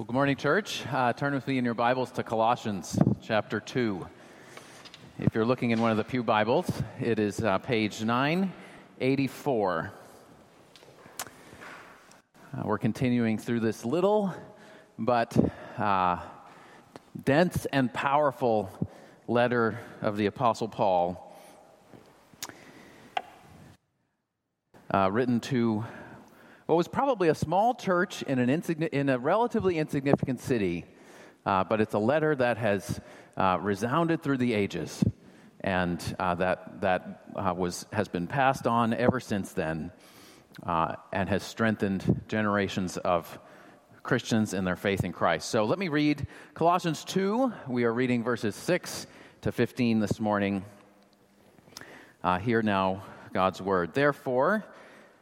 Well, good morning, church. Uh, turn with me in your Bibles to Colossians chapter 2. If you're looking in one of the Pew Bibles, it is uh, page 984. Uh, we're continuing through this little but uh, dense and powerful letter of the Apostle Paul, uh, written to what was probably a small church in, an insigni- in a relatively insignificant city, uh, but it's a letter that has uh, resounded through the ages and uh, that, that uh, was, has been passed on ever since then uh, and has strengthened generations of Christians in their faith in Christ. So let me read Colossians 2. We are reading verses 6 to 15 this morning. Uh, hear now God's word. Therefore,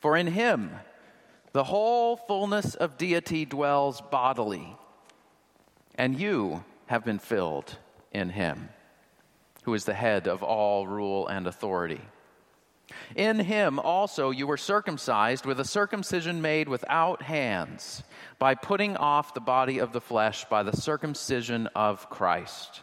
For in him the whole fullness of deity dwells bodily, and you have been filled in him, who is the head of all rule and authority. In him also you were circumcised with a circumcision made without hands, by putting off the body of the flesh by the circumcision of Christ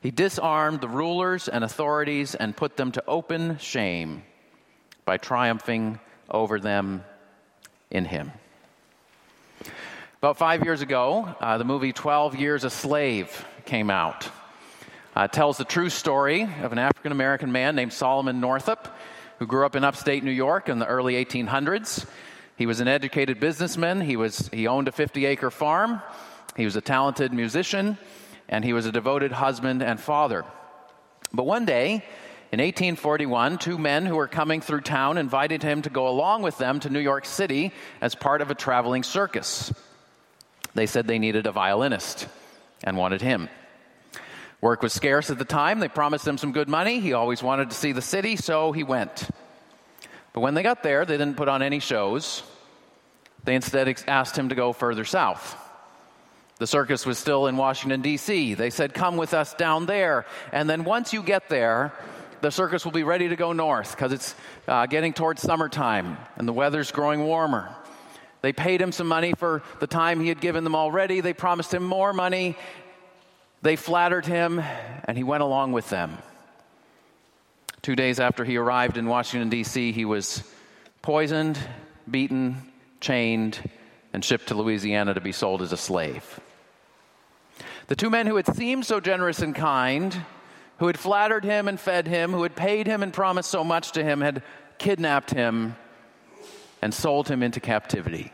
He disarmed the rulers and authorities and put them to open shame by triumphing over them in Him. About five years ago, uh, the movie 12 Years a Slave came out. Uh, it tells the true story of an African American man named Solomon Northup who grew up in upstate New York in the early 1800s. He was an educated businessman, he, was, he owned a 50 acre farm, he was a talented musician and he was a devoted husband and father. But one day, in 1841, two men who were coming through town invited him to go along with them to New York City as part of a traveling circus. They said they needed a violinist and wanted him. Work was scarce at the time. They promised him some good money. He always wanted to see the city, so he went. But when they got there, they didn't put on any shows. They instead asked him to go further south. The circus was still in Washington, D.C. They said, Come with us down there. And then once you get there, the circus will be ready to go north because it's uh, getting towards summertime and the weather's growing warmer. They paid him some money for the time he had given them already. They promised him more money. They flattered him, and he went along with them. Two days after he arrived in Washington, D.C., he was poisoned, beaten, chained, and shipped to Louisiana to be sold as a slave. The two men who had seemed so generous and kind, who had flattered him and fed him, who had paid him and promised so much to him, had kidnapped him and sold him into captivity.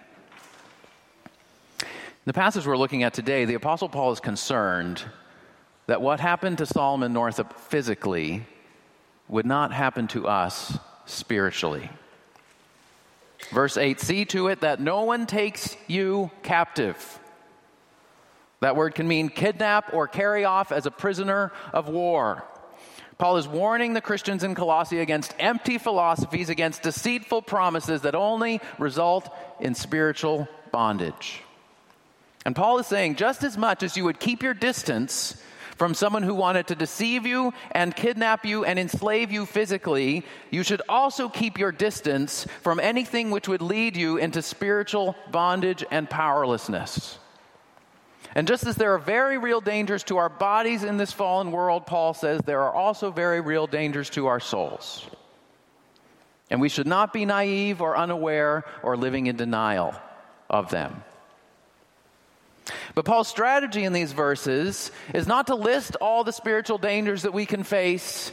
In the passage we're looking at today, the Apostle Paul is concerned that what happened to Solomon Northup physically would not happen to us spiritually. Verse 8 See to it that no one takes you captive that word can mean kidnap or carry off as a prisoner of war. Paul is warning the Christians in Colossae against empty philosophies, against deceitful promises that only result in spiritual bondage. And Paul is saying just as much as you would keep your distance from someone who wanted to deceive you and kidnap you and enslave you physically, you should also keep your distance from anything which would lead you into spiritual bondage and powerlessness. And just as there are very real dangers to our bodies in this fallen world, Paul says there are also very real dangers to our souls. And we should not be naive or unaware or living in denial of them. But Paul's strategy in these verses is not to list all the spiritual dangers that we can face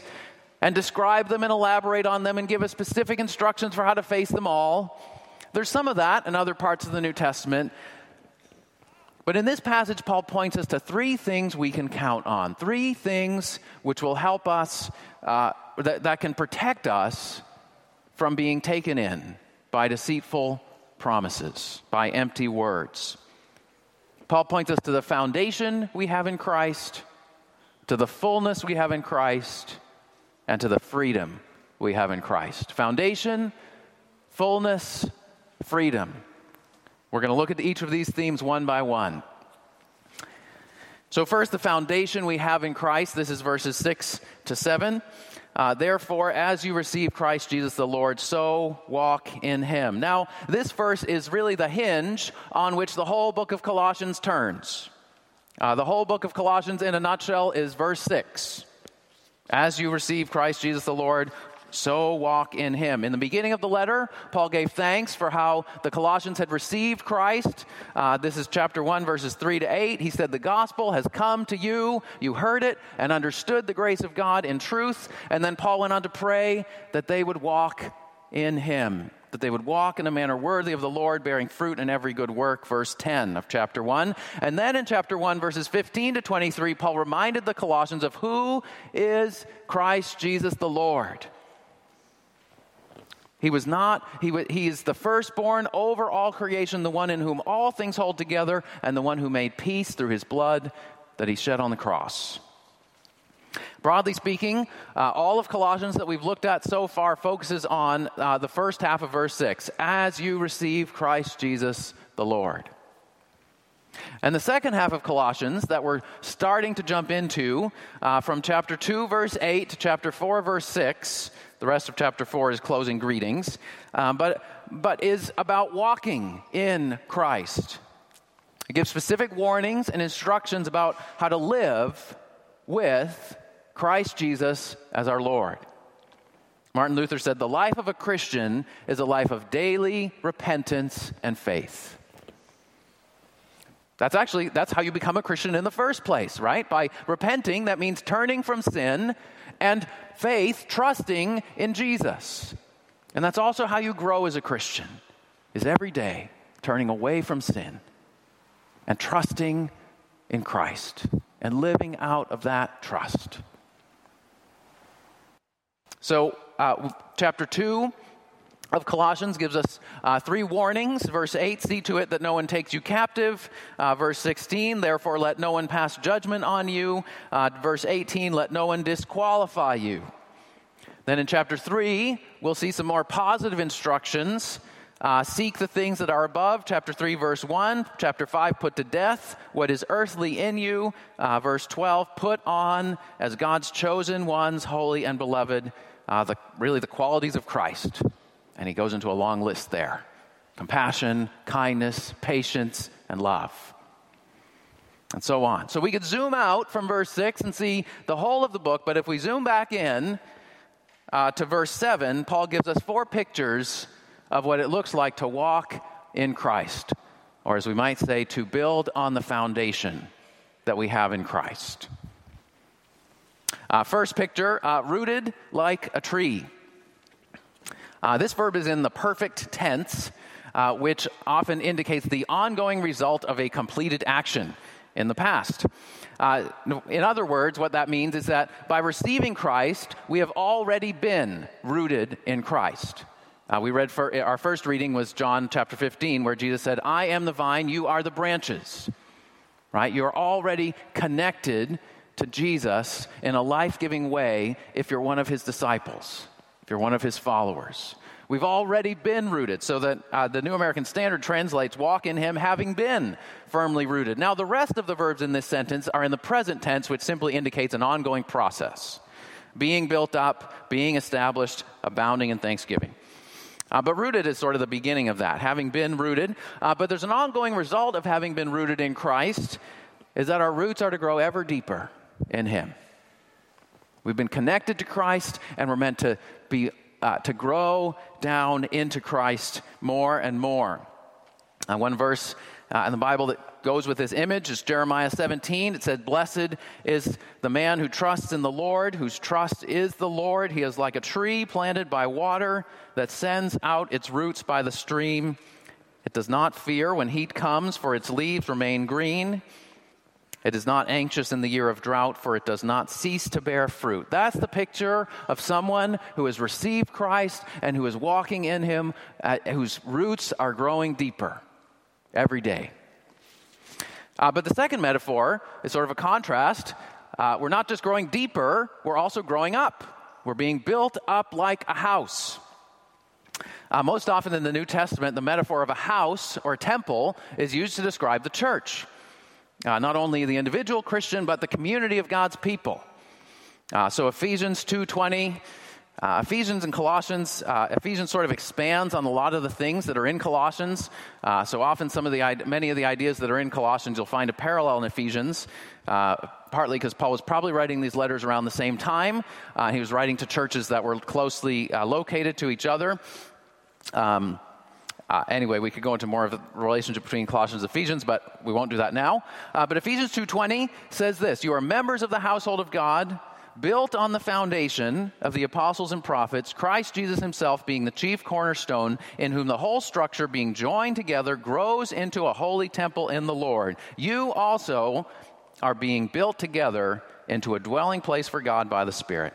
and describe them and elaborate on them and give us specific instructions for how to face them all. There's some of that in other parts of the New Testament. But in this passage, Paul points us to three things we can count on. Three things which will help us, uh, that, that can protect us from being taken in by deceitful promises, by empty words. Paul points us to the foundation we have in Christ, to the fullness we have in Christ, and to the freedom we have in Christ. Foundation, fullness, freedom. We're going to look at each of these themes one by one. So, first, the foundation we have in Christ. This is verses 6 to 7. Uh, Therefore, as you receive Christ Jesus the Lord, so walk in him. Now, this verse is really the hinge on which the whole book of Colossians turns. Uh, the whole book of Colossians, in a nutshell, is verse 6. As you receive Christ Jesus the Lord, so walk in him. In the beginning of the letter, Paul gave thanks for how the Colossians had received Christ. Uh, this is chapter 1, verses 3 to 8. He said, The gospel has come to you. You heard it and understood the grace of God in truth. And then Paul went on to pray that they would walk in him that they would walk in a manner worthy of the Lord, bearing fruit in every good work, verse 10 of chapter 1. And then in chapter 1, verses 15 to 23, Paul reminded the Colossians of who is Christ Jesus the Lord. He was not, he, he is the firstborn over all creation, the one in whom all things hold together, and the one who made peace through his blood that he shed on the cross. Broadly speaking, uh, all of Colossians that we've looked at so far focuses on uh, the first half of verse 6 as you receive Christ Jesus the Lord. And the second half of Colossians that we're starting to jump into uh, from chapter 2, verse 8 to chapter 4, verse 6 the rest of chapter 4 is closing greetings, um, but, but is about walking in Christ. It gives specific warnings and instructions about how to live with Christ Jesus as our Lord. Martin Luther said, The life of a Christian is a life of daily repentance and faith. That's actually that's how you become a Christian in the first place, right? By repenting, that means turning from sin and faith, trusting in Jesus. And that's also how you grow as a Christian, is every day turning away from sin and trusting in Christ and living out of that trust. So, uh, chapter 2 of Colossians gives us uh, three warnings. Verse 8, see to it that no one takes you captive. Uh, verse 16, therefore let no one pass judgment on you. Uh, verse 18, let no one disqualify you. Then in chapter 3, we'll see some more positive instructions. Uh, seek the things that are above, chapter 3, verse 1. Chapter 5, put to death what is earthly in you. Uh, verse 12, put on as God's chosen ones, holy and beloved, uh, the, really the qualities of Christ. And he goes into a long list there compassion, kindness, patience, and love. And so on. So we could zoom out from verse 6 and see the whole of the book, but if we zoom back in uh, to verse 7, Paul gives us four pictures of what it looks like to walk in Christ, or as we might say, to build on the foundation that we have in Christ. Uh, first picture uh, rooted like a tree. Uh, this verb is in the perfect tense, uh, which often indicates the ongoing result of a completed action in the past. Uh, in other words, what that means is that by receiving Christ, we have already been rooted in Christ. Uh, we read for, our first reading was John chapter 15, where Jesus said, I am the vine, you are the branches. Right? You're already connected to Jesus in a life giving way if you're one of his disciples if you're one of his followers. We've already been rooted, so that uh, the New American Standard translates walk in him having been firmly rooted. Now, the rest of the verbs in this sentence are in the present tense, which simply indicates an ongoing process being built up, being established, abounding in thanksgiving. Uh, but rooted is sort of the beginning of that, having been rooted. Uh, but there's an ongoing result of having been rooted in Christ, is that our roots are to grow ever deeper in Him. We've been connected to Christ, and we're meant to be uh, to grow down into Christ more and more. Uh, one verse Uh, and the Bible that goes with this image is Jeremiah 17. It said, Blessed is the man who trusts in the Lord, whose trust is the Lord. He is like a tree planted by water that sends out its roots by the stream. It does not fear when heat comes, for its leaves remain green. It is not anxious in the year of drought, for it does not cease to bear fruit. That's the picture of someone who has received Christ and who is walking in Him, uh, whose roots are growing deeper every day. Uh, but the second metaphor is sort of a contrast. Uh, we're not just growing deeper, we're also growing up. We're being built up like a house. Uh, most often in the New Testament, the metaphor of a house or a temple is used to describe the church. Uh, not only the individual Christian, but the community of God's people. Uh, so Ephesians 2.20, uh, Ephesians and Colossians, uh, Ephesians sort of expands on a lot of the things that are in Colossians. Uh, so often some of the, many of the ideas that are in Colossians, you'll find a parallel in Ephesians, uh, partly because Paul was probably writing these letters around the same time. he was writing to churches that were closely located to each other. Um, uh, anyway, we could go into more of the relationship between Colossians and Ephesians, but we won't do that now. Uh, but Ephesians 2:20 says this: "You are members of the household of God, built on the foundation of the apostles and prophets, Christ Jesus himself being the chief cornerstone, in whom the whole structure being joined together grows into a holy temple in the Lord. You also are being built together into a dwelling place for God by the Spirit."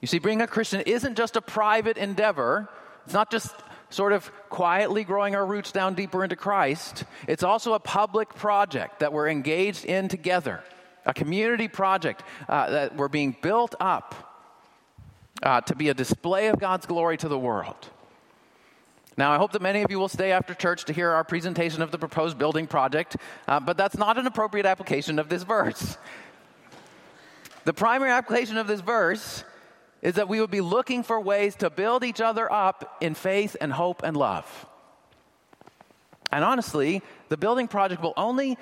You see, being a Christian isn't just a private endeavor it's not just sort of quietly growing our roots down deeper into Christ, it's also a public project that we're engaged in together, a community project uh, that we're being built up uh, to be a display of God's glory to the world. Now, I hope that many of you will stay after church to hear our presentation of the proposed building project, uh, but that's not an appropriate application of this verse. The primary application of this verse is that we would be looking for ways to build each other up in faith and hope and love. And honestly, the building project will only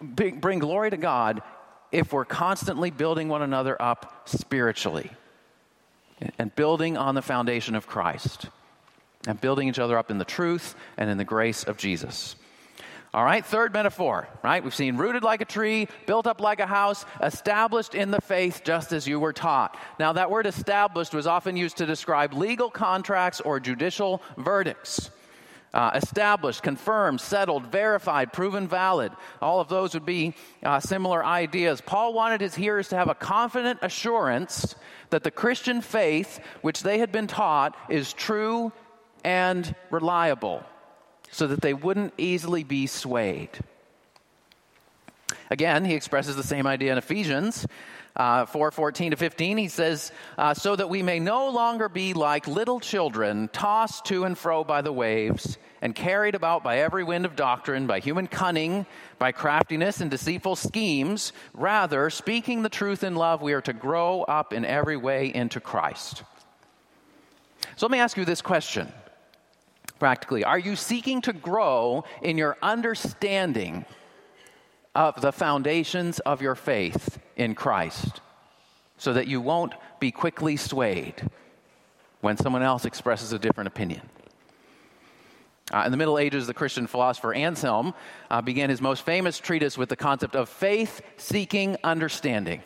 bring glory to God if we're constantly building one another up spiritually and building on the foundation of Christ and building each other up in the truth and in the grace of Jesus. All right, third metaphor, right? We've seen rooted like a tree, built up like a house, established in the faith just as you were taught. Now, that word established was often used to describe legal contracts or judicial verdicts. Uh, established, confirmed, settled, verified, proven valid. All of those would be uh, similar ideas. Paul wanted his hearers to have a confident assurance that the Christian faith, which they had been taught, is true and reliable so that they wouldn't easily be swayed. Again, he expresses the same idea in Ephesians uh, 4 14 to 15. He says, uh, So that we may no longer be like little children, tossed to and fro by the waves, and carried about by every wind of doctrine, by human cunning, by craftiness and deceitful schemes. Rather, speaking the truth in love, we are to grow up in every way into Christ. So let me ask you this question practically? Are you seeking to grow in your understanding of the foundations of your faith in Christ so that you won't be quickly swayed when someone else expresses a different opinion? Uh, in the Middle Ages, the Christian philosopher Anselm uh, began his most famous treatise with the concept of faith seeking understanding.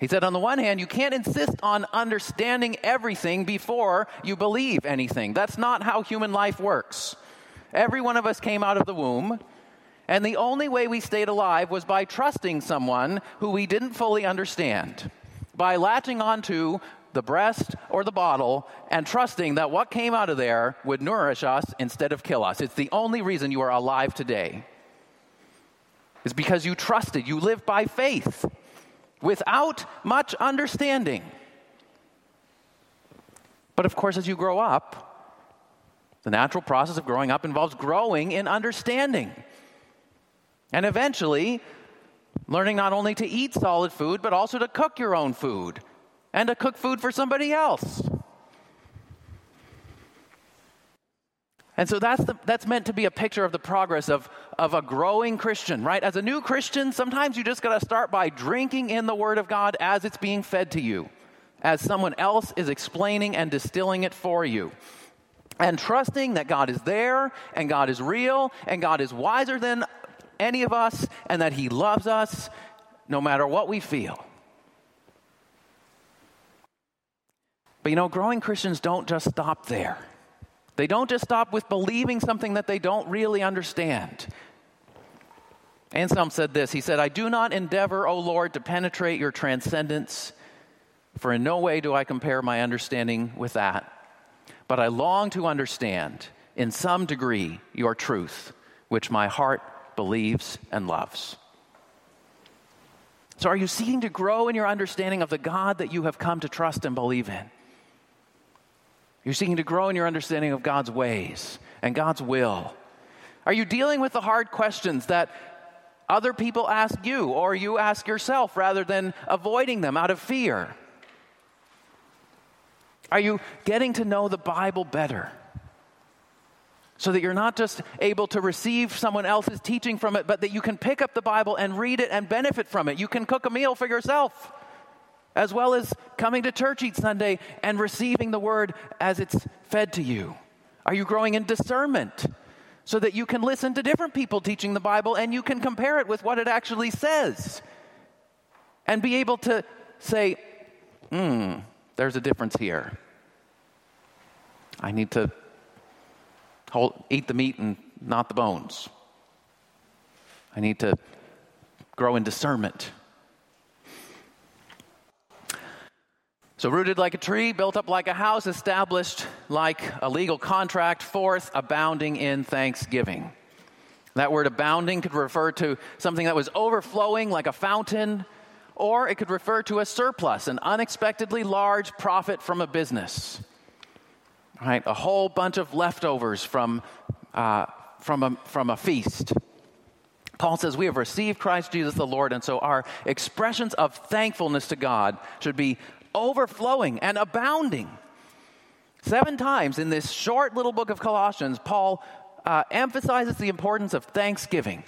He said, on the one hand, you can't insist on understanding everything before you believe anything. That's not how human life works. Every one of us came out of the womb, and the only way we stayed alive was by trusting someone who we didn't fully understand, by latching onto the breast or the bottle and trusting that what came out of there would nourish us instead of kill us. It's the only reason you are alive today. Is because you trusted, you lived by faith without much understanding. But of course, as you grow up, the natural process of growing up involves growing in understanding. And eventually, learning not only to eat solid food, but also to cook your own food and to cook food for somebody else. And so that's, the, that's meant to be a picture of the progress of, of a growing Christian, right? As a new Christian, sometimes you just got to start by drinking in the Word of God as it's being fed to you, as someone else is explaining and distilling it for you. and trusting that God is there and God is real and God is wiser than any of us and that He loves us no matter what we feel. But you know, growing Christians don't just stop there. They don't just stop with believing something that they don't really understand. Anselm said this He said, I do not endeavor, O Lord, to penetrate your transcendence, for in no way do I compare my understanding with that. But I long to understand, in some degree, your truth, which my heart believes and loves. So, are you seeking to grow in your understanding of the God that you have come to trust and believe in? You're seeking to grow in your understanding of God's ways and God's will. Are you dealing with the hard questions that other people ask you or you ask yourself rather than avoiding them out of fear? Are you getting to know the Bible better? So that you're not just able to receive someone else's teaching from it, but that you can pick up the Bible and read it and benefit from it. You can cook a meal for yourself, as well as coming to church each Sunday and receiving the word as it's fed to you. Are you growing in discernment? so that you can listen to different people teaching the Bible and you can compare it with what it actually says and be able to say, hmm, there's a difference here. I need to hold, eat the meat and not the bones. I need to grow in discernment. So, rooted like a tree, built up like a house, established like a legal contract, fourth, abounding in thanksgiving. That word abounding could refer to something that was overflowing like a fountain, or it could refer to a surplus, an unexpectedly large profit from a business. Right? A whole bunch of leftovers from, uh, from, a, from a feast. Paul says, We have received Christ Jesus the Lord, and so our expressions of thankfulness to God should be overflowing and abounding. Seven times in this short little book of Colossians, Paul uh, emphasizes the importance of thanksgiving.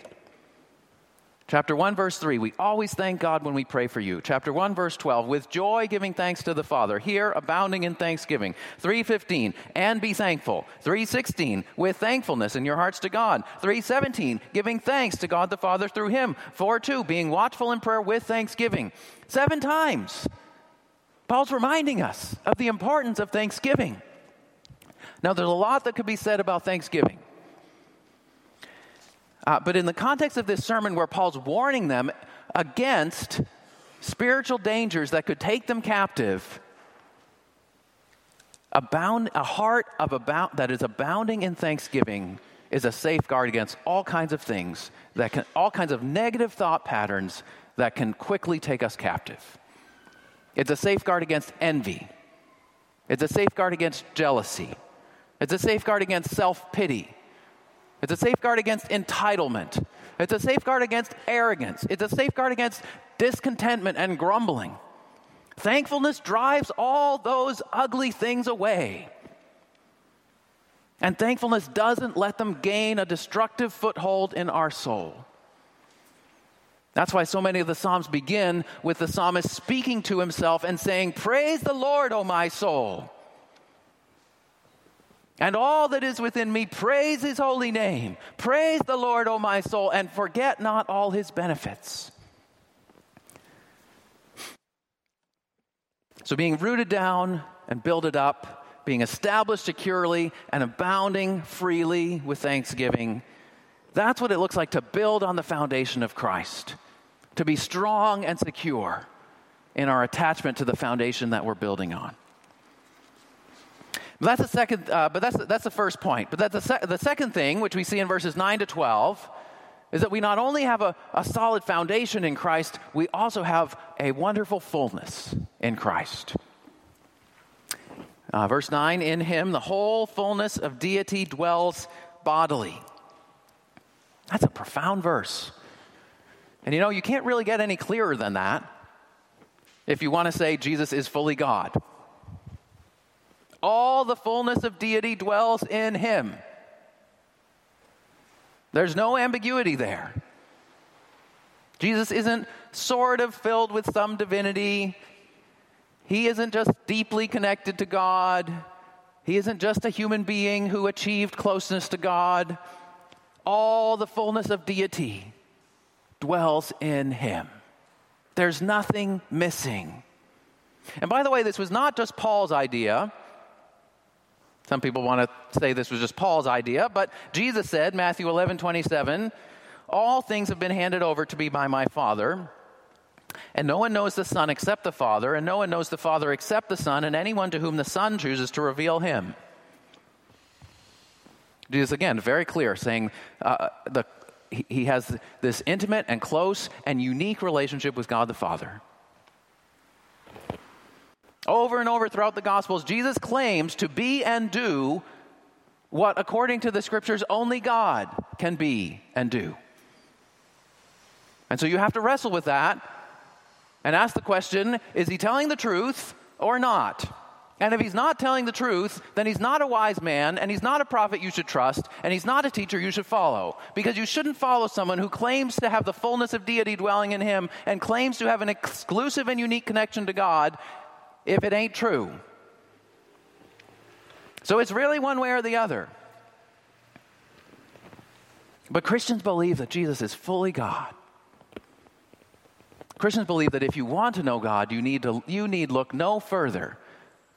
Chapter 1, verse 3, we always thank God when we pray for you. Chapter 1, verse 12, with joy giving thanks to the Father. Here, abounding in thanksgiving. 315, and be thankful. 316, with thankfulness in your hearts to God. 317, giving thanks to God the Father through him. 4 2, being watchful in prayer with thanksgiving. Seven times. Paul's reminding us of the importance of Thanksgiving. Now, there's a lot that could be said about Thanksgiving. Uh, but in the context of this sermon, where Paul's warning them against spiritual dangers that could take them captive, abound, a heart of abound, that is abounding in thanksgiving is a safeguard against all kinds of things that can, all kinds of negative thought patterns that can quickly take us captive. It's a safeguard against envy. It's a safeguard against jealousy. It's a safeguard against self pity. It's a safeguard against entitlement. It's a safeguard against arrogance. It's a safeguard against discontentment and grumbling. Thankfulness drives all those ugly things away. And thankfulness doesn't let them gain a destructive foothold in our soul. That's why so many of the Psalms begin with the psalmist speaking to himself and saying, Praise the Lord, O my soul. And all that is within me, praise his holy name. Praise the Lord, O my soul, and forget not all his benefits. So, being rooted down and builded up, being established securely and abounding freely with thanksgiving that's what it looks like to build on the foundation of Christ, to be strong and secure in our attachment to the foundation that we're building on. But that's the second. Uh, but that's that's the first point. But that's the, the second thing, which we see in verses nine to twelve, is that we not only have a, a solid foundation in Christ, we also have a wonderful fullness in Christ. Uh, verse 9 In him the whole fullness of deity dwells bodily. That's a profound verse. And you know, you can't really get any clearer than that if you want to say Jesus is fully God. All the fullness of deity dwells in him. There's no ambiguity there. Jesus isn't sort of filled with some divinity. He isn't just deeply connected to God. He isn't just a human being who achieved closeness to God. All the fullness of deity dwells in him. There's nothing missing. And by the way, this was not just Paul's idea. Some people want to say this was just Paul's idea, but Jesus said, Matthew 11, 27, All things have been handed over to me by my Father. And no one knows the Son except the Father, and no one knows the Father except the Son, and anyone to whom the Son chooses to reveal him. Jesus, again, very clear, saying uh, the, he, he has this intimate and close and unique relationship with God the Father. Over and over throughout the Gospels, Jesus claims to be and do what, according to the Scriptures, only God can be and do. And so you have to wrestle with that and ask the question is he telling the truth or not? And if he's not telling the truth, then he's not a wise man, and he's not a prophet you should trust, and he's not a teacher you should follow. Because you shouldn't follow someone who claims to have the fullness of deity dwelling in him and claims to have an exclusive and unique connection to God if it ain't true. So it's really one way or the other. But Christians believe that Jesus is fully God. Christians believe that if you want to know God, you need to you need look no further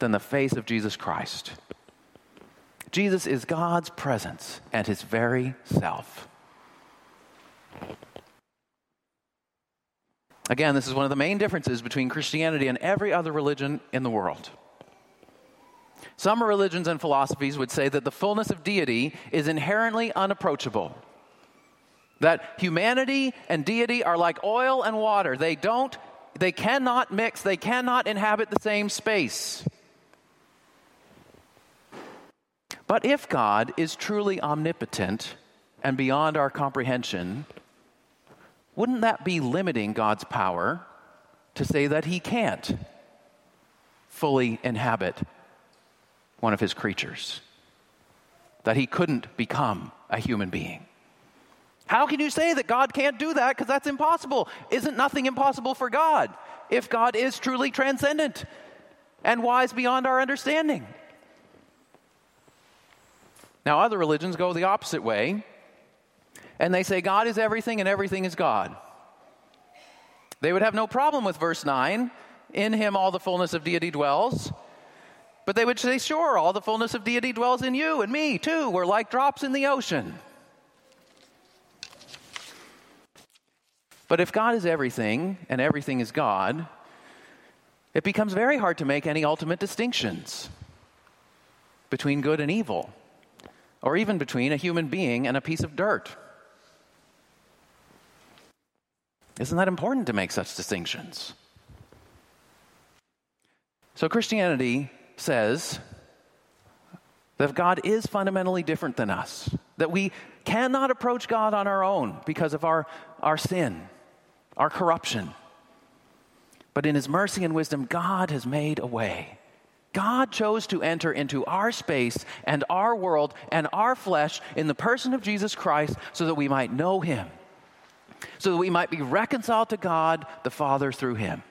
than the face of Jesus Christ. Jesus is God's presence and his very self. Again, this is one of the main differences between Christianity and every other religion in the world. Some religions and philosophies would say that the fullness of deity is inherently unapproachable. That humanity and deity are like oil and water. They don't, they cannot mix, they cannot inhabit the same space. But if God is truly omnipotent and beyond our comprehension, wouldn't that be limiting God's power to say that he can't fully inhabit one of his creatures? That he couldn't become a human being? How can you say that God can't do that? Because that's impossible. Isn't nothing impossible for God if God is truly transcendent and wise beyond our understanding? Now, other religions go the opposite way, and they say God is everything and everything is God. They would have no problem with verse 9 in him all the fullness of deity dwells. But they would say, sure, all the fullness of deity dwells in you and me too. We're like drops in the ocean. But if God is everything and everything is God, it becomes very hard to make any ultimate distinctions between good and evil or even between a human being and a piece of dirt. Isn't that important to make such distinctions? So, Christianity says that God is fundamentally different than us, that we cannot approach God on our own because of our, our sin, our corruption. But in His mercy and wisdom, God has made a way God chose to enter into our space and our world and our flesh in the person of Jesus Christ so that we might know him, so that we might be reconciled to God the Father through him,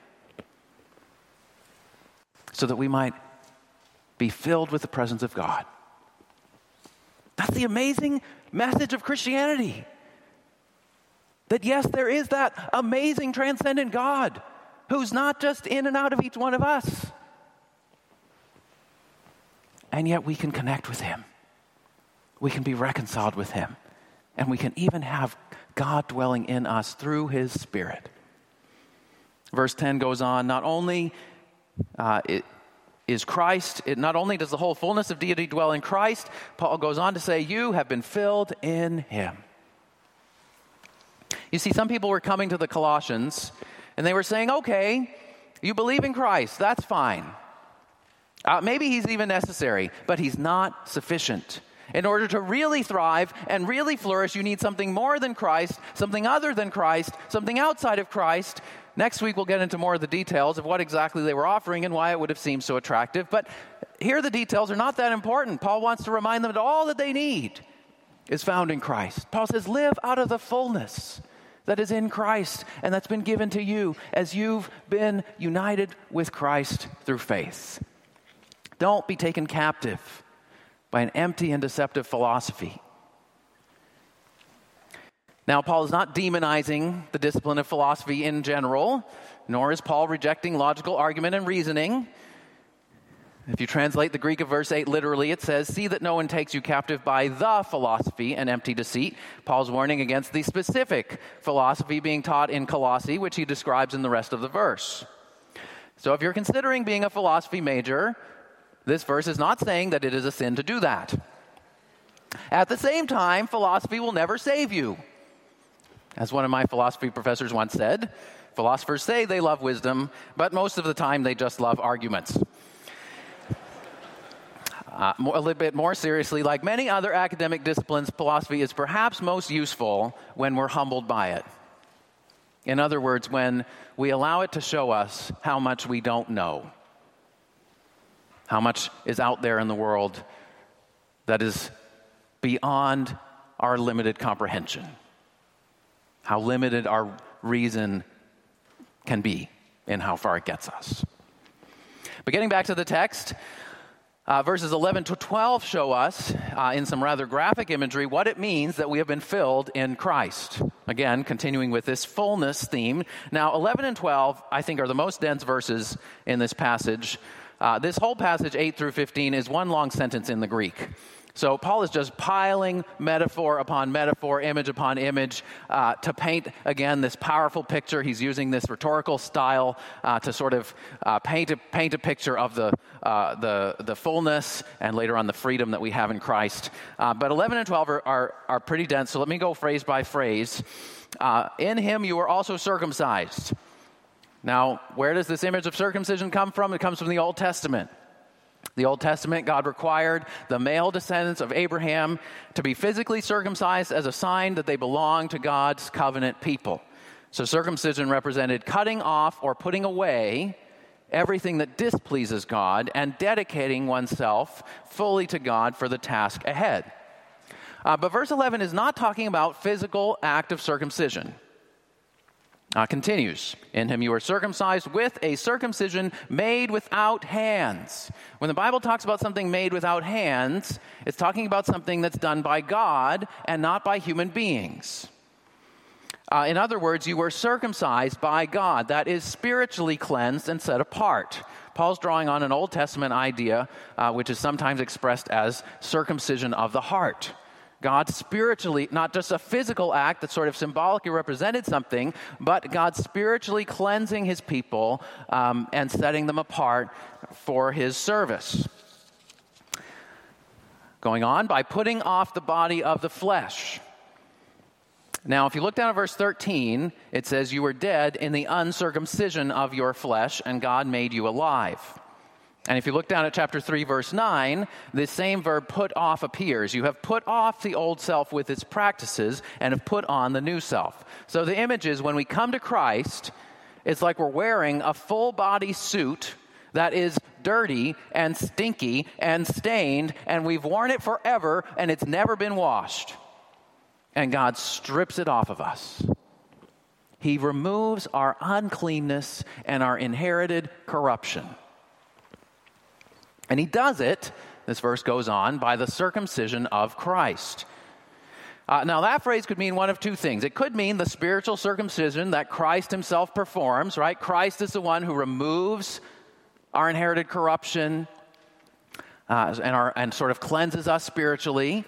so that we might be filled with the presence of God. That's the amazing message of Christianity. That yes, there is that amazing transcendent God who's not just in and out of each one of us and yet we can connect with Him. We can be reconciled with Him. And we can even have God dwelling in us through His Spirit. Verse 10 goes on not only uh, it, is Christ, it, not only does the whole fullness of deity dwell in Christ, Paul goes on to say, You have been filled in Him. You see, some people were coming to the Colossians and they were saying, Okay, you believe in Christ, that's fine. Uh, maybe he's even necessary, but he's not sufficient. In order to really thrive and really flourish, you need something more than Christ, something other than Christ, something outside of Christ. Next week, we'll get into more of the details of what exactly they were offering and why it would have seemed so attractive. But here, the details are not that important. Paul wants to remind them that all that they need is found in Christ. Paul says, Live out of the fullness that is in Christ and that's been given to you as you've been united with Christ through faith. Don't be taken captive by an empty and deceptive philosophy. Now, Paul is not demonizing the discipline of philosophy in general, nor is Paul rejecting logical argument and reasoning. If you translate the Greek of verse 8 literally, it says, See that no one takes you captive by the philosophy and empty deceit. Paul's warning against the specific philosophy being taught in Colossae, which he describes in the rest of the verse. So if you're considering being a philosophy major, this verse is not saying that it is a sin to do that. At the same time, philosophy will never save you. As one of my philosophy professors once said, philosophers say they love wisdom, but most of the time they just love arguments. Uh, a little bit more seriously, like many other academic disciplines, philosophy is perhaps most useful when we're humbled by it. In other words, when we allow it to show us how much we don't know, how much is out there in the world that is beyond our limited comprehension how limited our reason can be and how far it gets us. But getting back to the text, uh, verses 11 to 12 show us, uh, in some rather graphic imagery, what it means that we have been filled in Christ. Again, continuing with this fullness theme. Now, 11 and 12, I think, are the most dense verses in this passage. Uh, this whole passage, 8 through 15, is one long sentence in the Greek. So Paul is just piling metaphor upon metaphor, image upon image, uh, to paint again this powerful picture. He's using this rhetorical style uh, to sort of uh, paint a, paint a picture of the, uh, the the fullness and later on the freedom that we have in Christ. Uh, but 11 and 12 are, are, are pretty dense. So let me go phrase by phrase. Uh, in him you were also circumcised. Now, where does this image of circumcision come from? It comes from the Old Testament. The Old Testament, God required the male descendants of Abraham to be physically circumcised as a sign that they belonged to God's covenant people. So circumcision represented cutting off or putting away everything that displeases God and dedicating oneself fully to God for the task ahead. Uh, but verse 11 is not talking about physical act of circumcision. Uh, continues, in him you are circumcised with a circumcision made without hands. When the Bible talks about something made without hands, it's talking about something that's done by God and not by human beings. Uh, in other words, you were circumcised by God, that is spiritually cleansed and set apart. Paul's drawing on an Old Testament idea, uh, which is sometimes expressed as circumcision of the heart. God spiritually, not just a physical act that sort of symbolically represented something, but God spiritually cleansing his people um, and setting them apart for his service. Going on, by putting off the body of the flesh. Now, if you look down at verse 13, it says, You were dead in the uncircumcision of your flesh, and God made you alive. And if you look down at chapter 3, verse 9, the same verb put off appears. You have put off the old self with its practices and have put on the new self. So the image is when we come to Christ, it's like we're wearing a full body suit that is dirty and stinky and stained, and we've worn it forever and it's never been washed. And God strips it off of us. He removes our uncleanness and our inherited corruption. And he does it, this verse goes on, by the circumcision of Christ. Uh, now, that phrase could mean one of two things. It could mean the spiritual circumcision that Christ himself performs, right? Christ is the one who removes our inherited corruption uh, and, our, and sort of cleanses us spiritually.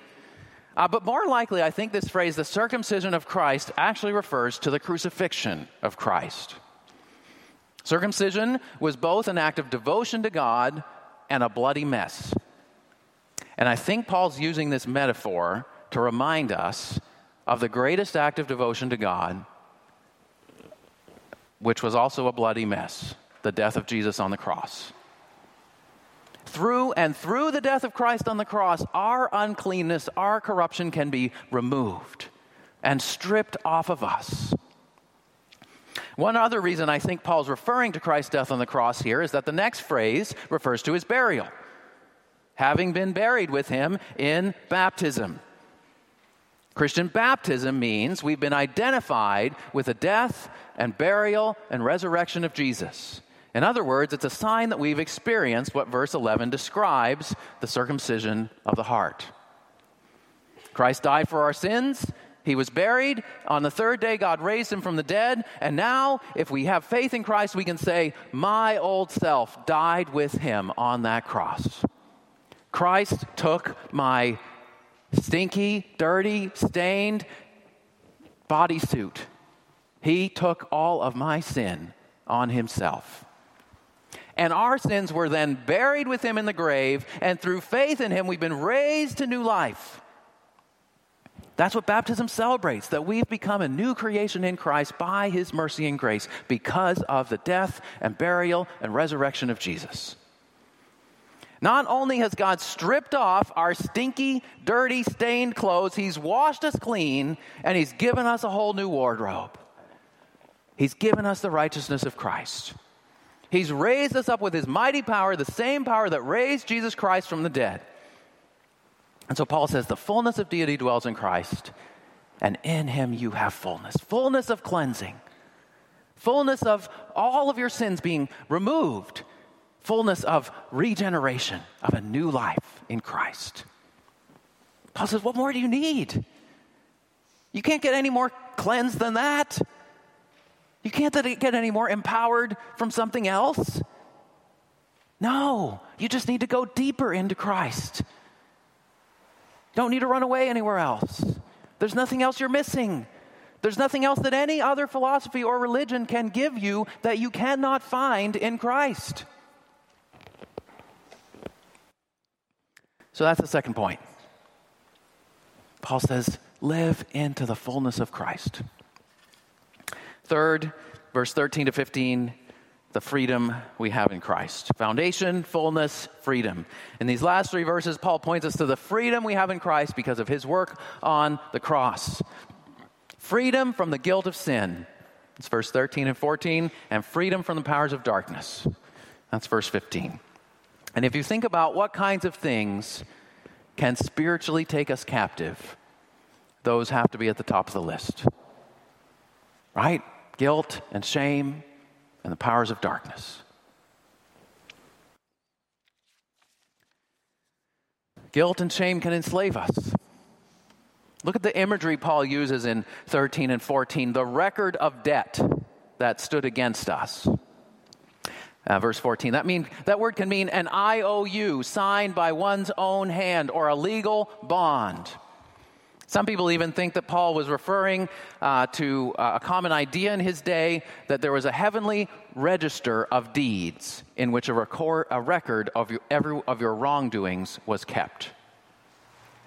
Uh, but more likely, I think this phrase, the circumcision of Christ, actually refers to the crucifixion of Christ. Circumcision was both an act of devotion to God and a bloody mess. And I think Paul's using this metaphor to remind us of the greatest act of devotion to God, which was also a bloody mess the death of Jesus on the cross. Through and through the death of Christ on the cross, our uncleanness, our corruption can be removed and stripped off of us. One other reason I think Paul's referring to Christ's death on the cross here is that the next phrase refers to his burial, having been buried with him in baptism. Christian baptism means we've been identified with the death and burial and resurrection of Jesus. In other words, it's a sign that we've experienced what verse 11 describes the circumcision of the heart. Christ died for our sins. He was buried. On the third day, God raised him from the dead. And now, if we have faith in Christ, we can say, My old self died with him on that cross. Christ took my stinky, dirty, stained bodysuit. He took all of my sin on himself. And our sins were then buried with him in the grave, and through faith in him, we've been raised to new life. That's what baptism celebrates that we've become a new creation in Christ by his mercy and grace because of the death and burial and resurrection of Jesus. Not only has God stripped off our stinky, dirty, stained clothes, he's washed us clean and he's given us a whole new wardrobe. He's given us the righteousness of Christ. He's raised us up with his mighty power, the same power that raised Jesus Christ from the dead. And so Paul says, the fullness of deity dwells in Christ, and in him you have fullness fullness of cleansing, fullness of all of your sins being removed, fullness of regeneration, of a new life in Christ. Paul says, What more do you need? You can't get any more cleansed than that. You can't get any more empowered from something else. No, you just need to go deeper into Christ. Don't need to run away anywhere else. There's nothing else you're missing. There's nothing else that any other philosophy or religion can give you that you cannot find in Christ. So that's the second point. Paul says, live into the fullness of Christ. Third, verse 13 to 15, the freedom we have in Christ. Foundation, fullness, freedom. In these last three verses, Paul points us to the freedom we have in Christ because of his work on the cross. Freedom from the guilt of sin. That's verse 13 and 14, and freedom from the powers of darkness. That's verse 15. And if you think about what kinds of things can spiritually take us captive, those have to be at the top of the list. Right? guilt and shame and the powers of darkness. Guilt and shame can enslave us. Look at the imagery Paul uses in 13 and 14 the record of debt that stood against us. Uh, verse 14. That mean that word can mean an IOU signed by one's own hand or a legal bond. Some people even think that Paul was referring uh, to uh, a common idea in his day that there was a heavenly register of deeds in which a, record, a record of your, every, of your wrongdoings was kept.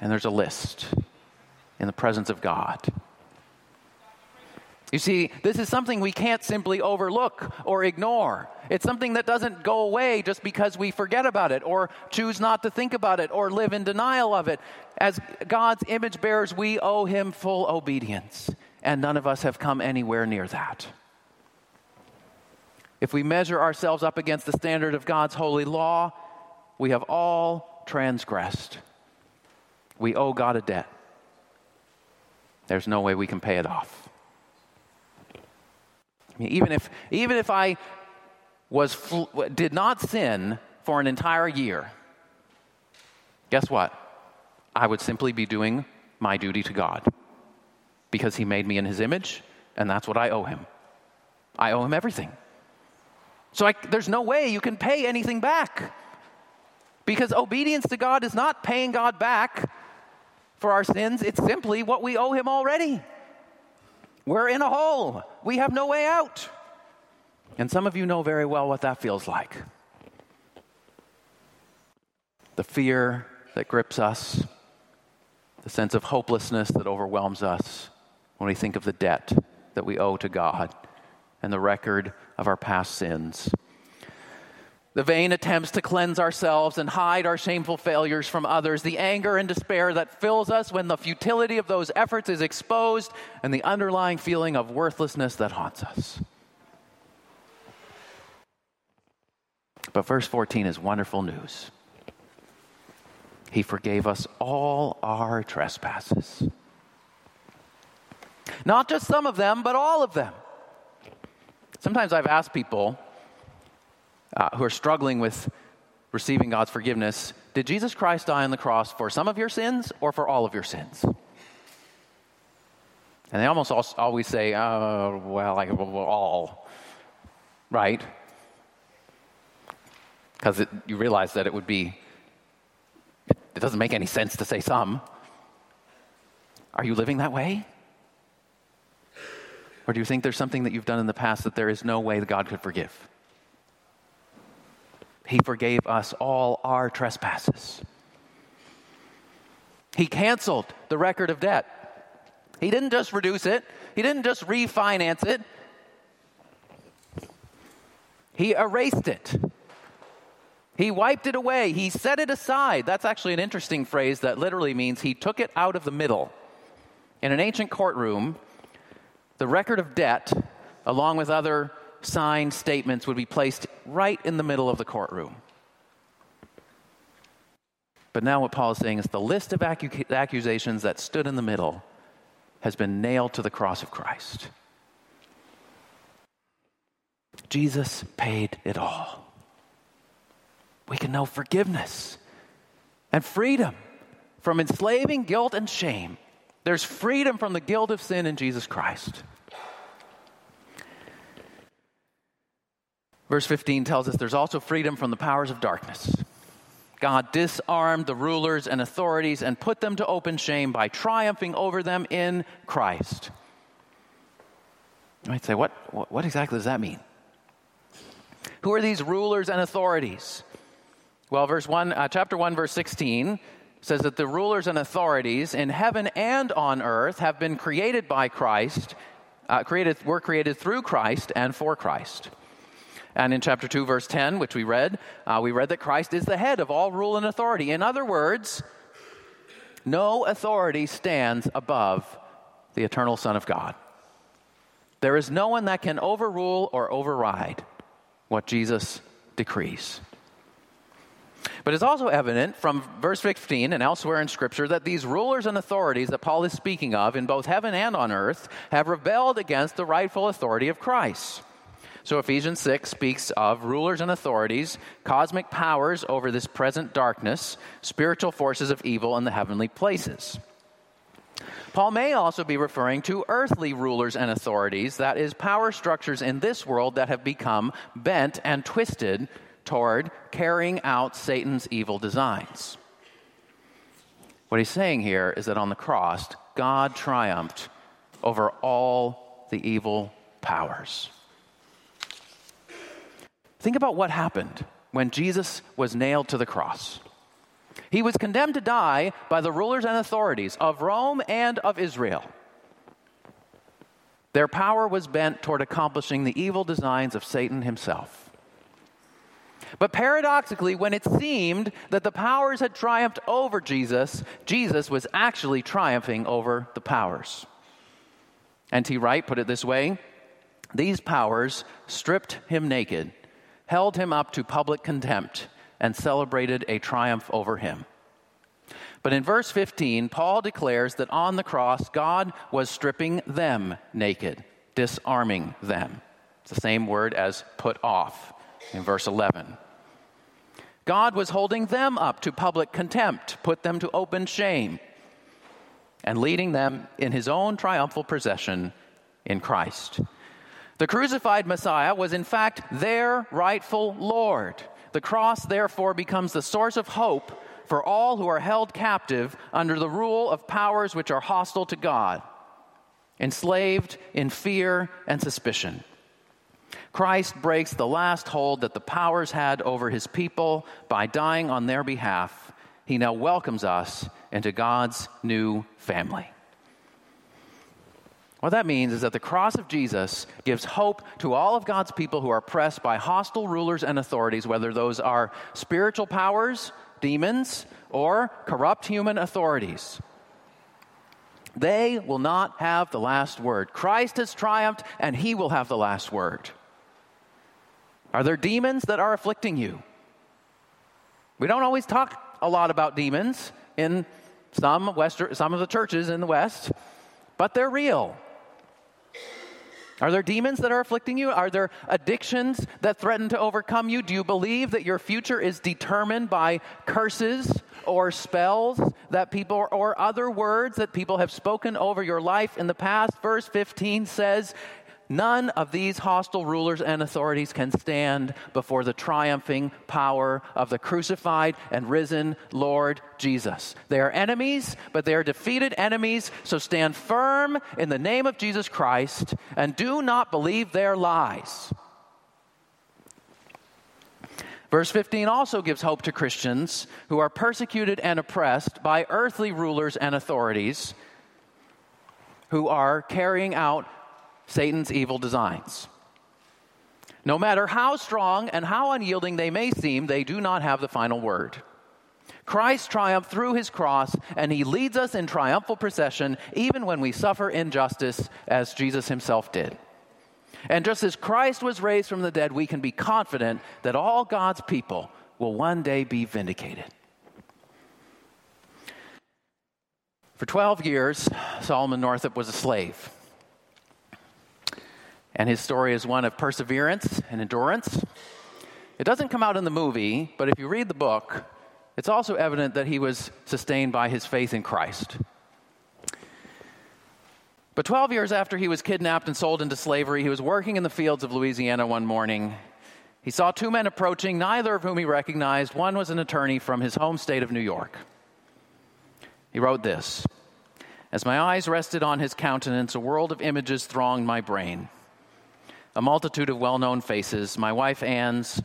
And there's a list in the presence of God. You see, this is something we can't simply overlook or ignore. It's something that doesn't go away just because we forget about it or choose not to think about it or live in denial of it. As God's image bearers, we owe Him full obedience, and none of us have come anywhere near that. If we measure ourselves up against the standard of God's holy law, we have all transgressed. We owe God a debt. There's no way we can pay it off. Even if, even if I was, did not sin for an entire year, guess what? I would simply be doing my duty to God because He made me in His image, and that's what I owe Him. I owe Him everything. So I, there's no way you can pay anything back because obedience to God is not paying God back for our sins, it's simply what we owe Him already. We're in a hole. We have no way out. And some of you know very well what that feels like. The fear that grips us, the sense of hopelessness that overwhelms us when we think of the debt that we owe to God and the record of our past sins. The vain attempts to cleanse ourselves and hide our shameful failures from others, the anger and despair that fills us when the futility of those efforts is exposed, and the underlying feeling of worthlessness that haunts us. But verse 14 is wonderful news. He forgave us all our trespasses. Not just some of them, but all of them. Sometimes I've asked people, uh, who are struggling with receiving God's forgiveness, did Jesus Christ die on the cross for some of your sins or for all of your sins? And they almost always say, oh, well, like, well, all, right? Because you realize that it would be, it, it doesn't make any sense to say some. Are you living that way? Or do you think there's something that you've done in the past that there is no way that God could forgive? He forgave us all our trespasses. He canceled the record of debt. He didn't just reduce it, He didn't just refinance it, He erased it. He wiped it away. He set it aside. That's actually an interesting phrase that literally means he took it out of the middle. In an ancient courtroom, the record of debt, along with other signed statements, would be placed right in the middle of the courtroom. But now, what Paul is saying is the list of accusations that stood in the middle has been nailed to the cross of Christ. Jesus paid it all. We can know forgiveness and freedom from enslaving guilt and shame. There's freedom from the guilt of sin in Jesus Christ. Verse 15 tells us there's also freedom from the powers of darkness. God disarmed the rulers and authorities and put them to open shame by triumphing over them in Christ. You might say, what, what exactly does that mean? Who are these rulers and authorities? Well, verse 1, uh, chapter 1, verse 16 says that the rulers and authorities in heaven and on earth have been created by Christ, uh, created, were created through Christ and for Christ. And in chapter 2, verse 10, which we read, uh, we read that Christ is the head of all rule and authority. In other words, no authority stands above the eternal Son of God. There is no one that can overrule or override what Jesus decrees. But it's also evident from verse 15 and elsewhere in Scripture that these rulers and authorities that Paul is speaking of in both heaven and on earth have rebelled against the rightful authority of Christ. So Ephesians 6 speaks of rulers and authorities, cosmic powers over this present darkness, spiritual forces of evil in the heavenly places. Paul may also be referring to earthly rulers and authorities, that is, power structures in this world that have become bent and twisted toward carrying out Satan's evil designs. What he's saying here is that on the cross, God triumphed over all the evil powers. Think about what happened when Jesus was nailed to the cross. He was condemned to die by the rulers and authorities of Rome and of Israel. Their power was bent toward accomplishing the evil designs of Satan himself. But paradoxically, when it seemed that the powers had triumphed over Jesus, Jesus was actually triumphing over the powers. N.T. Wright put it this way These powers stripped him naked held him up to public contempt, and celebrated a triumph over him. But in verse 15, Paul declares that on the cross, God was stripping them naked, disarming them. It's the same word as put off in verse 11. God was holding them up to public contempt, put them to open shame, and leading them in his own triumphal procession in Christ. The crucified Messiah was, in fact, their rightful Lord. The cross, therefore, becomes the source of hope for all who are held captive under the rule of powers which are hostile to God, enslaved in fear and suspicion. Christ breaks the last hold that the powers had over his people by dying on their behalf. He now welcomes us into God's new family. What that means is that the cross of Jesus gives hope to all of God's people who are oppressed by hostile rulers and authorities, whether those are spiritual powers, demons, or corrupt human authorities. They will not have the last word. Christ has triumphed, and he will have the last word. Are there demons that are afflicting you? We don't always talk a lot about demons in some, Western, some of the churches in the West, but they're real. Are there demons that are afflicting you? Are there addictions that threaten to overcome you? Do you believe that your future is determined by curses or spells that people or other words that people have spoken over your life in the past? Verse 15 says, None of these hostile rulers and authorities can stand before the triumphing power of the crucified and risen Lord Jesus. They are enemies, but they are defeated enemies, so stand firm in the name of Jesus Christ and do not believe their lies. Verse 15 also gives hope to Christians who are persecuted and oppressed by earthly rulers and authorities who are carrying out Satan's evil designs. No matter how strong and how unyielding they may seem, they do not have the final word. Christ triumphed through his cross, and he leads us in triumphal procession even when we suffer injustice, as Jesus himself did. And just as Christ was raised from the dead, we can be confident that all God's people will one day be vindicated. For 12 years, Solomon Northup was a slave. And his story is one of perseverance and endurance. It doesn't come out in the movie, but if you read the book, it's also evident that he was sustained by his faith in Christ. But 12 years after he was kidnapped and sold into slavery, he was working in the fields of Louisiana one morning. He saw two men approaching, neither of whom he recognized. One was an attorney from his home state of New York. He wrote this As my eyes rested on his countenance, a world of images thronged my brain a multitude of well known faces, my wife Anne's,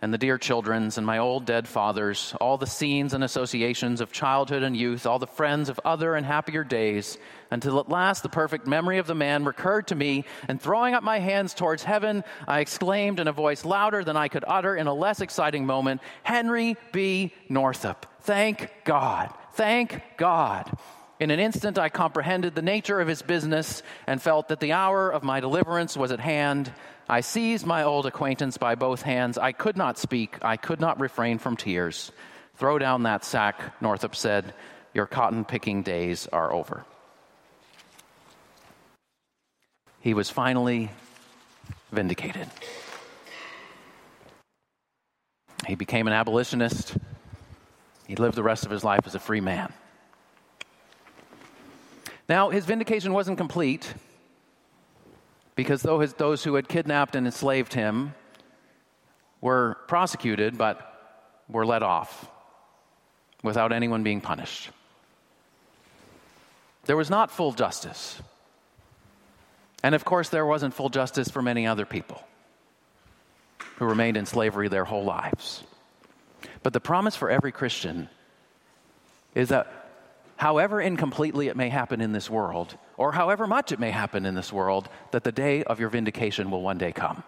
and the dear children's, and my old dead father's, all the scenes and associations of childhood and youth, all the friends of other and happier days, until at last the perfect memory of the man recurred to me, and throwing up my hands towards heaven, I exclaimed in a voice louder than I could utter in a less exciting moment Henry B. Northup. Thank God. Thank God. In an instant, I comprehended the nature of his business and felt that the hour of my deliverance was at hand. I seized my old acquaintance by both hands. I could not speak, I could not refrain from tears. Throw down that sack, Northup said. Your cotton picking days are over. He was finally vindicated. He became an abolitionist. He lived the rest of his life as a free man. Now, his vindication wasn't complete because though his, those who had kidnapped and enslaved him were prosecuted but were let off without anyone being punished. There was not full justice. And of course, there wasn't full justice for many other people who remained in slavery their whole lives. But the promise for every Christian is that however incompletely it may happen in this world, or however much it may happen in this world, that the day of your vindication will one day come.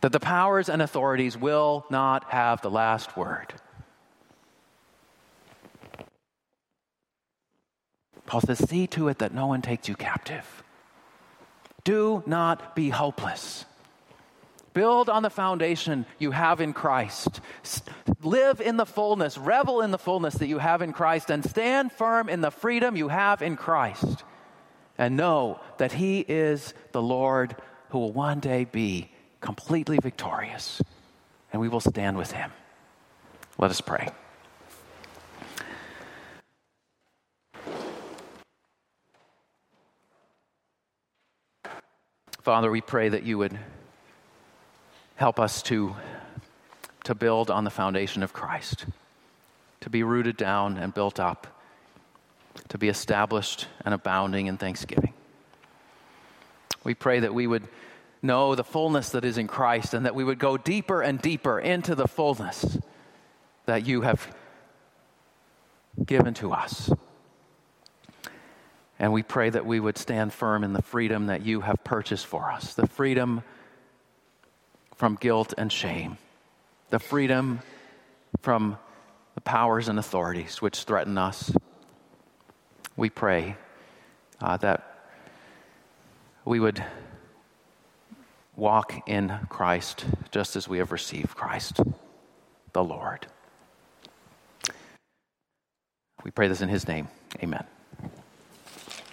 That the powers and authorities will not have the last word. Paul says, See to it that no one takes you captive. Do not be hopeless. Build on the foundation you have in Christ. Live in the fullness, revel in the fullness that you have in Christ, and stand firm in the freedom you have in Christ. And know that He is the Lord who will one day be completely victorious, and we will stand with Him. Let us pray. Father, we pray that you would help us to, to build on the foundation of Christ, to be rooted down and built up, to be established and abounding in thanksgiving. We pray that we would know the fullness that is in Christ and that we would go deeper and deeper into the fullness that you have given to us. And we pray that we would stand firm in the freedom that you have purchased for us, the freedom from guilt and shame, the freedom from the powers and authorities which threaten us. We pray uh, that we would walk in Christ just as we have received Christ, the Lord. We pray this in His name. Amen.